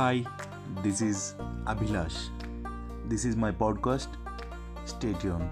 Hi, this is Abhilash. This is my podcast. Stay tuned.